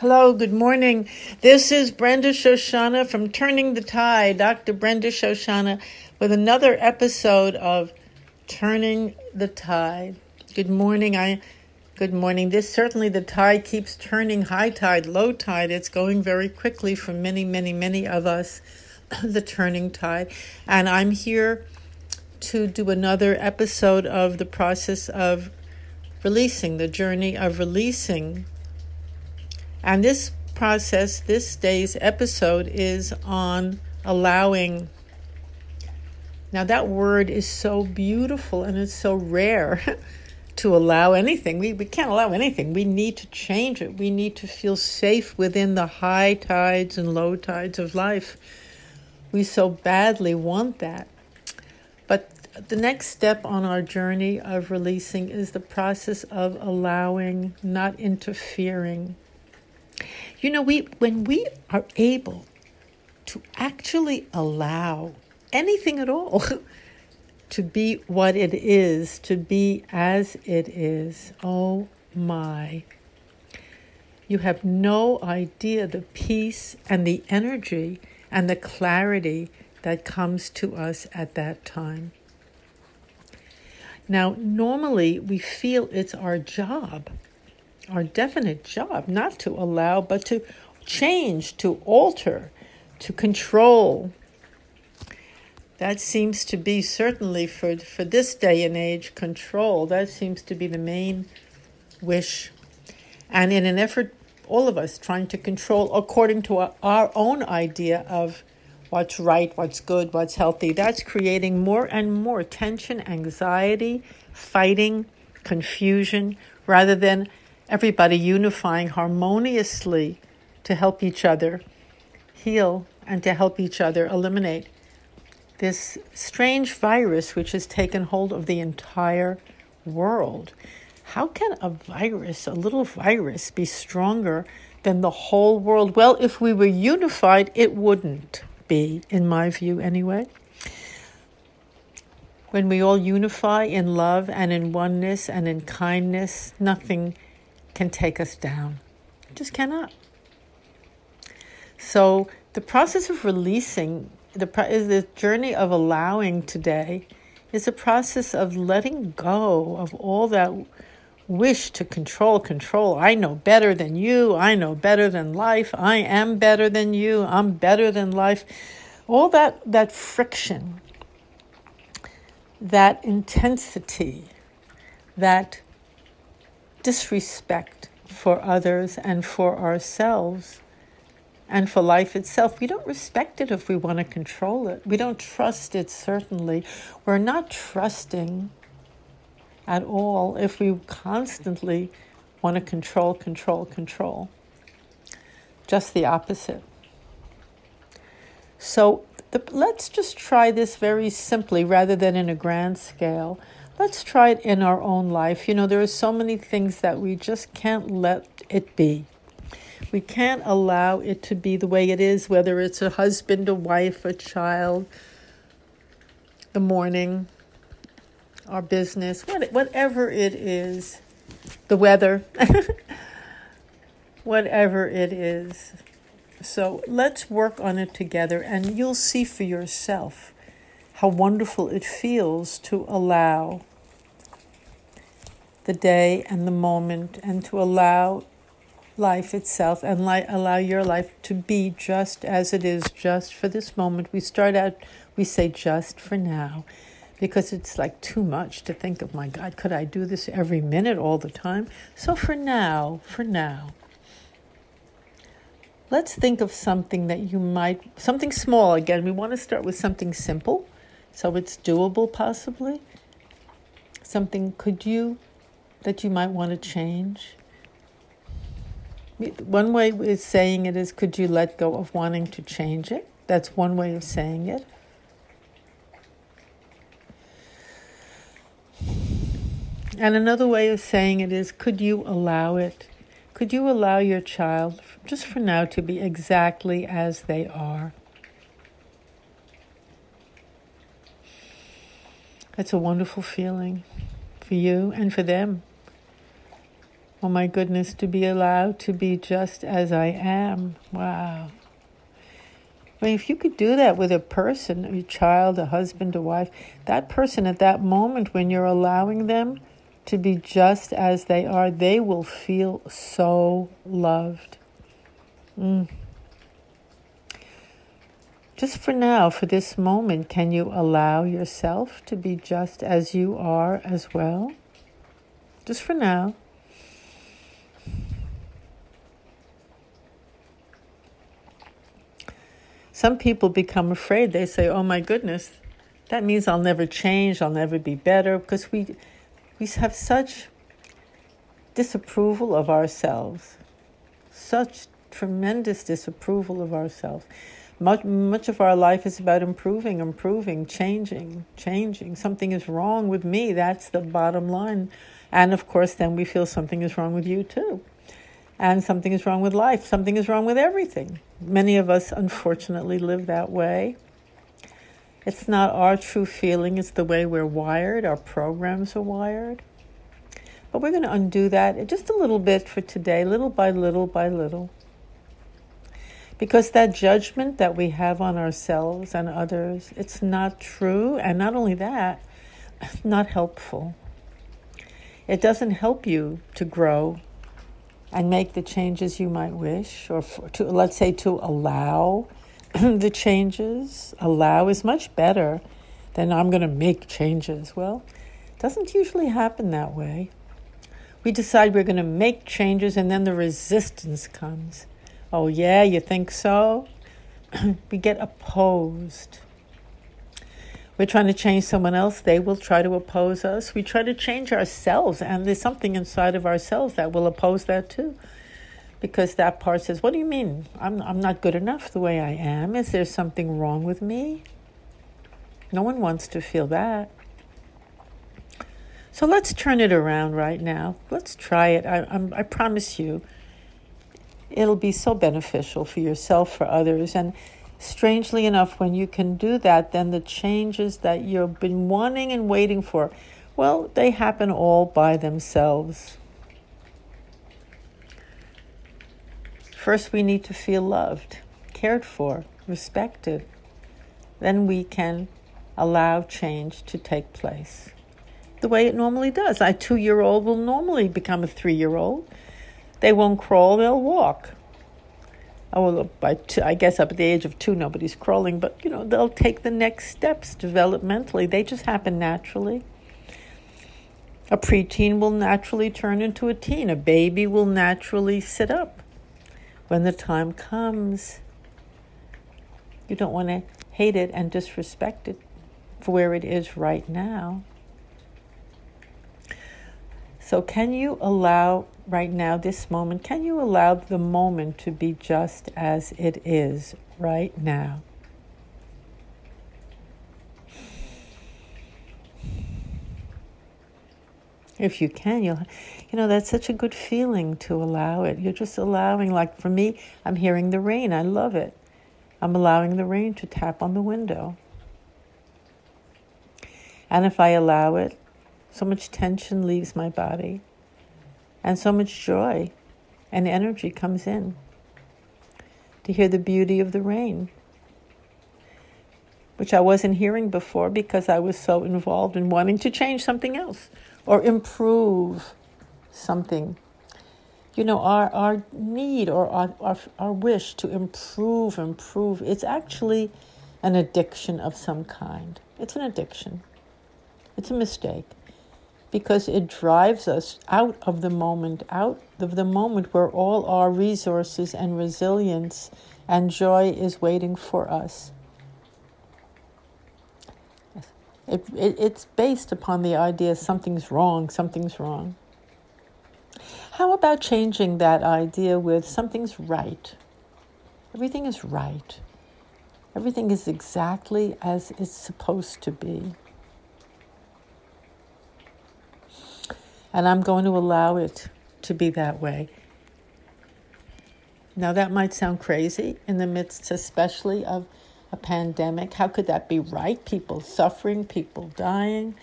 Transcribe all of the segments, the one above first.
Hello, good morning. This is Brenda Shoshanna from Turning the Tide, Dr. Brenda Shoshanna, with another episode of Turning the Tide. Good morning. I good morning. This certainly the tide keeps turning high tide, low tide. It's going very quickly for many, many, many of us, the turning tide. And I'm here to do another episode of the process of releasing, the journey of releasing and this process, this day's episode, is on allowing. Now, that word is so beautiful and it's so rare to allow anything. We, we can't allow anything. We need to change it. We need to feel safe within the high tides and low tides of life. We so badly want that. But the next step on our journey of releasing is the process of allowing, not interfering. You know, we when we are able to actually allow anything at all to be what it is, to be as it is, oh my. You have no idea the peace and the energy and the clarity that comes to us at that time. Now, normally we feel it's our job our definite job not to allow, but to change, to alter, to control. That seems to be certainly for, for this day and age control. That seems to be the main wish. And in an effort, all of us trying to control according to our, our own idea of what's right, what's good, what's healthy, that's creating more and more tension, anxiety, fighting, confusion, rather than everybody unifying harmoniously to help each other heal and to help each other eliminate this strange virus which has taken hold of the entire world. How can a virus, a little virus, be stronger than the whole world? Well, if we were unified, it wouldn't be, in my view, anyway. When we all unify in love and in oneness and in kindness, nothing can take us down. It just cannot. So the process of releasing the is the journey of allowing today is a process of letting go of all that wish to control control. I know better than you. I know better than life. I am better than you. I'm better than life. All that that friction that intensity that disrespect for others and for ourselves and for life itself. We don't respect it if we want to control it. We don't trust it, certainly. We're not trusting at all if we constantly want to control, control, control. Just the opposite. So the, let's just try this very simply rather than in a grand scale let's try it in our own life. You know, there are so many things that we just can't let it be. We can't allow it to be the way it is, whether it's a husband, a wife, a child, the morning, our business, whatever it is, the weather, whatever it is. So let's work on it together, and you'll see for yourself how wonderful it feels to allow the day and the moment and to allow life itself and li- allow your life to be just as it is, just for this moment. We start out, we say just for now because it's like too much to think of, my God, could I do this every minute all the time? So for now, for now, let's think of something that you might, something small again. We want to start with something simple so it's doable possibly. Something, could you that you might want to change? One way of saying it is could you let go of wanting to change it? That's one way of saying it. And another way of saying it is could you allow it? Could you allow your child, just for now, to be exactly as they are? That's a wonderful feeling for you and for them. Oh my goodness, to be allowed to be just as I am. Wow. I mean, if you could do that with a person, a child, a husband, a wife, that person at that moment when you're allowing them to be just as they are, they will feel so loved. Mm. Just for now, for this moment, can you allow yourself to be just as you are as well? Just for now. Some people become afraid. They say, "Oh my goodness, that means I'll never change. I'll never be better," because we we have such disapproval of ourselves, such tremendous disapproval of ourselves. Much, much of our life is about improving, improving, changing, changing. Something is wrong with me. That's the bottom line. And of course, then we feel something is wrong with you too. And something is wrong with life. Something is wrong with everything. Many of us, unfortunately, live that way. It's not our true feeling, it's the way we're wired, our programs are wired. But we're going to undo that just a little bit for today, little by little by little. Because that judgment that we have on ourselves and others, it's not true. And not only that, it's not helpful. It doesn't help you to grow and make the changes you might wish, or for, to, let's say to allow the changes. Allow is much better than I'm going to make changes. Well, it doesn't usually happen that way. We decide we're going to make changes and then the resistance comes. Oh, yeah, you think so? we get opposed. We're trying to change someone else, they will try to oppose us. We try to change ourselves, and there's something inside of ourselves that will oppose that too. Because that part says, What do you mean? I'm, I'm not good enough the way I am. Is there something wrong with me? No one wants to feel that. So let's turn it around right now. Let's try it. I, I'm, I promise you it'll be so beneficial for yourself, for others. And strangely enough, when you can do that, then the changes that you've been wanting and waiting for, well, they happen all by themselves. First, we need to feel loved, cared for, respected. Then we can allow change to take place the way it normally does. A two year old will normally become a three year old they won't crawl, they'll walk. Well, by two, I guess up at the age of two, nobody's crawling, but you know, they'll take the next steps developmentally. They just happen naturally. A preteen will naturally turn into a teen. A baby will naturally sit up when the time comes. You don't want to hate it and disrespect it for where it is right now. So, can you allow right now, this moment, can you allow the moment to be just as it is right now? If you can, you'll, you know, that's such a good feeling to allow it. You're just allowing, like for me, I'm hearing the rain. I love it. I'm allowing the rain to tap on the window. And if I allow it, so much tension leaves my body, and so much joy and energy comes in to hear the beauty of the rain, which I wasn't hearing before because I was so involved in wanting to change something else or improve something. You know, our, our need or our, our, our wish to improve, improve, it's actually an addiction of some kind. It's an addiction. It's a mistake because it drives us out of the moment, out of the moment where all our resources and resilience and joy is waiting for us. It, it, it's based upon the idea something's wrong, something's wrong. How about changing that idea with something's right? Everything is right. Everything is exactly as it's supposed to be. And I'm going to allow it to be that way. Now, that might sound crazy in the midst, especially of a pandemic. How could that be right? People suffering, people dying.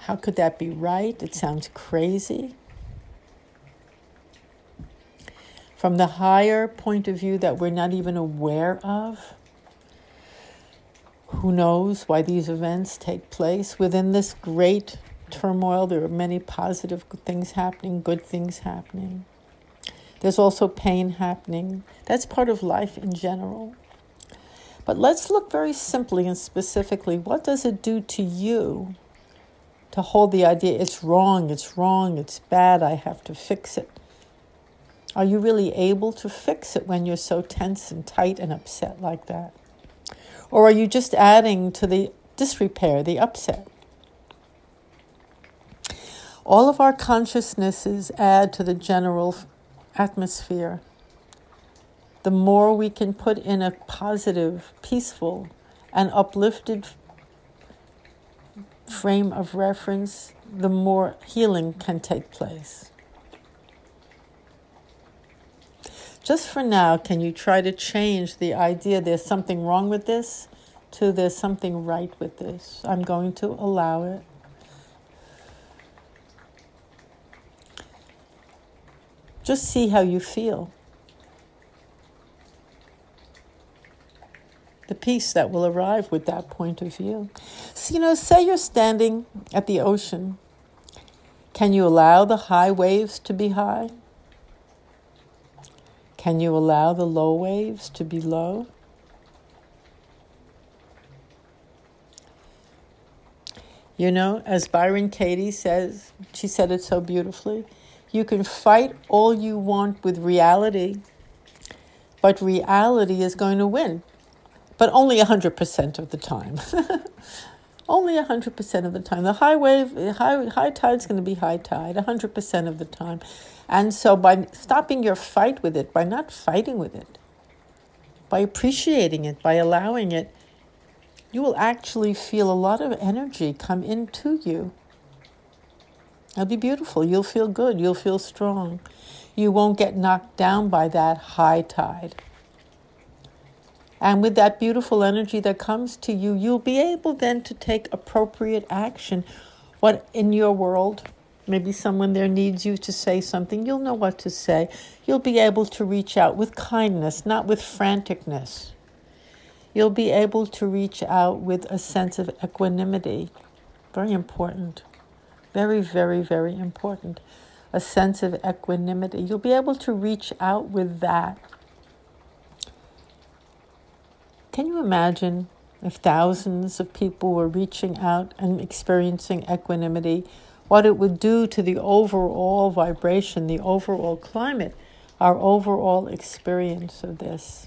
How could that be right? It sounds crazy. from the higher point of view that we're not even aware of. Who knows why these events take place? Within this great turmoil, there are many positive things happening, good things happening. There's also pain happening. That's part of life in general. But let's look very simply and specifically what does it do to you to hold the idea it's wrong, it's wrong, it's bad, I have to fix it? Are you really able to fix it when you're so tense and tight and upset like that? Or are you just adding to the disrepair, the upset? All of our consciousnesses add to the general atmosphere the more we can put in a positive, peaceful, and uplifted frame of reference, the more healing can take place. Just for now, can you try to change the idea there's something wrong with this to there's something right with this? I'm going to allow it. Just see how you feel. the peace that will arrive with that point of view. So, you know, say you're standing at the ocean. Can you allow the high waves to be high? Can you allow the low waves to be low? You know, as Byron Katie says, she said it so beautifully you can fight all you want with reality, but reality is going to win but only 100% of the time. only 100% of the time. The high wave, high, high tide is going to be high tide 100% of the time. And so by stopping your fight with it, by not fighting with it, by appreciating it, by allowing it, you will actually feel a lot of energy come into you. It'll be beautiful. You'll feel good. You'll feel strong. You won't get knocked down by that high tide. And with that beautiful energy that comes to you, you'll be able then to take appropriate action. What in your world, maybe someone there needs you to say something, you'll know what to say. You'll be able to reach out with kindness, not with franticness. You'll be able to reach out with a sense of equanimity. Very important. Very, very, very important. A sense of equanimity. You'll be able to reach out with that can you imagine if thousands of people were reaching out and experiencing equanimity, what it would do to the overall vibration, the overall climate, our overall experience of this?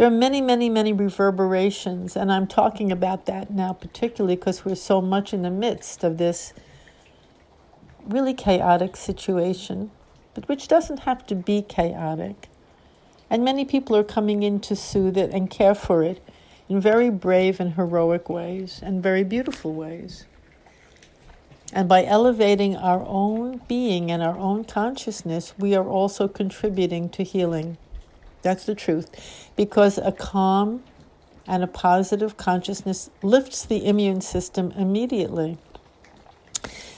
There are many, many, many reverberations, and I'm talking about that now, particularly because we're so much in the midst of this really chaotic situation, but which doesn't have to be chaotic. And many people are coming in to soothe it and care for it in very brave and heroic ways and very beautiful ways. And by elevating our own being and our own consciousness, we are also contributing to healing. That's the truth. Because a calm and a positive consciousness lifts the immune system immediately.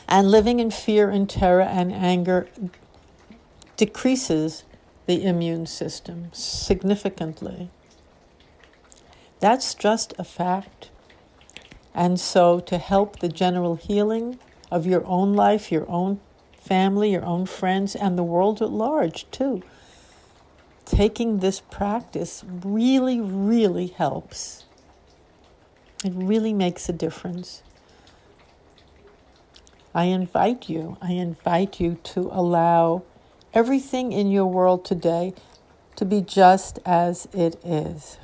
And living in fear and terror and anger decreases the immune system significantly. That's just a fact. And so, to help the general healing of your own life, your own family, your own friends, and the world at large, too, taking this practice really, really helps. It really makes a difference. I invite you, I invite you to allow everything in your world today to be just as it is.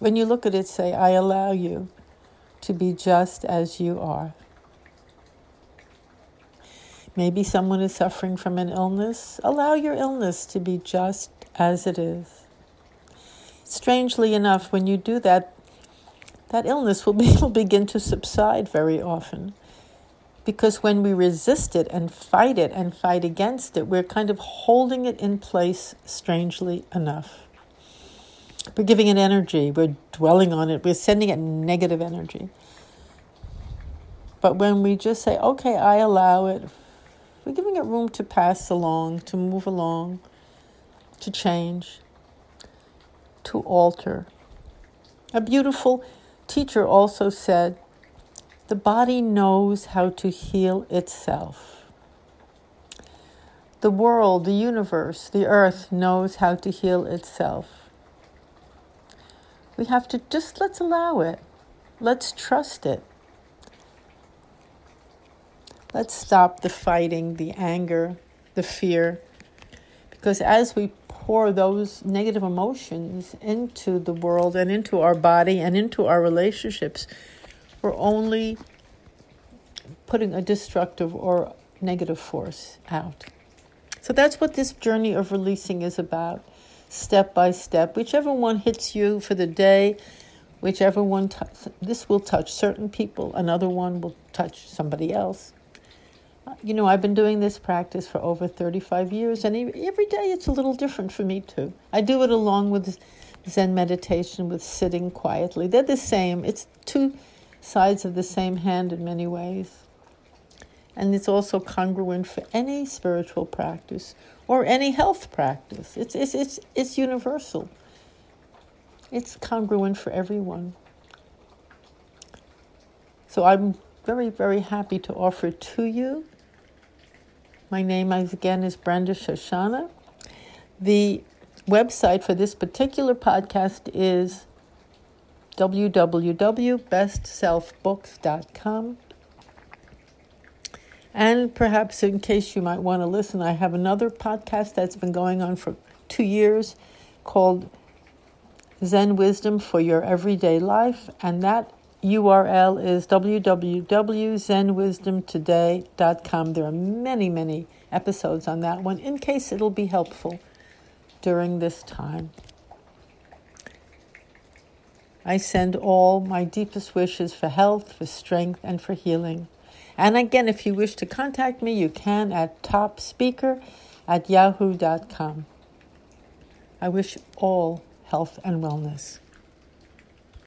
When you look at it, say, I allow you to be just as you are. Maybe someone is suffering from an illness. Allow your illness to be just as it is. Strangely enough, when you do that, that illness will, be, will begin to subside very often. Because when we resist it and fight it and fight against it, we're kind of holding it in place, strangely enough. We're giving it energy, we're dwelling on it, we're sending it negative energy. But when we just say, okay, I allow it, We're giving it room to pass along, to move along, to change, to alter. A beautiful teacher also said, The body knows how to heal itself. The world, the universe, the earth knows how to heal itself. We have to just let's allow it. Let's trust it. Let's stop the fighting, the anger, the fear. Because as we pour those negative emotions into the world and into our body and into our relationships, we're only putting a destructive or negative force out. So that's what this journey of releasing is about, step by step. Whichever one hits you for the day, whichever one, t- this will touch certain people, another one will touch somebody else you know, I've been doing this practice for over 35 years, and every day it's a little different for me too. I do it along with Zen meditation, with sitting quietly. They're the same, it's two sides of the same hand in many ways. And it's also congruent for any spiritual practice or any health practice. It's, it's, it's, it's universal, it's congruent for everyone. So I'm very, very happy to offer it to you my name is, again is Brenda Shoshanna. The website for this particular podcast is www.bestselfbooks.com. And perhaps in case you might want to listen, I have another podcast that's been going on for two years called Zen Wisdom for Your Everyday Life, and that URL is www.zenwisdomtoday.com. There are many, many episodes on that one in case it'll be helpful during this time. I send all my deepest wishes for health, for strength, and for healing. And again, if you wish to contact me, you can at topspeaker at yahoo.com. I wish all health and wellness.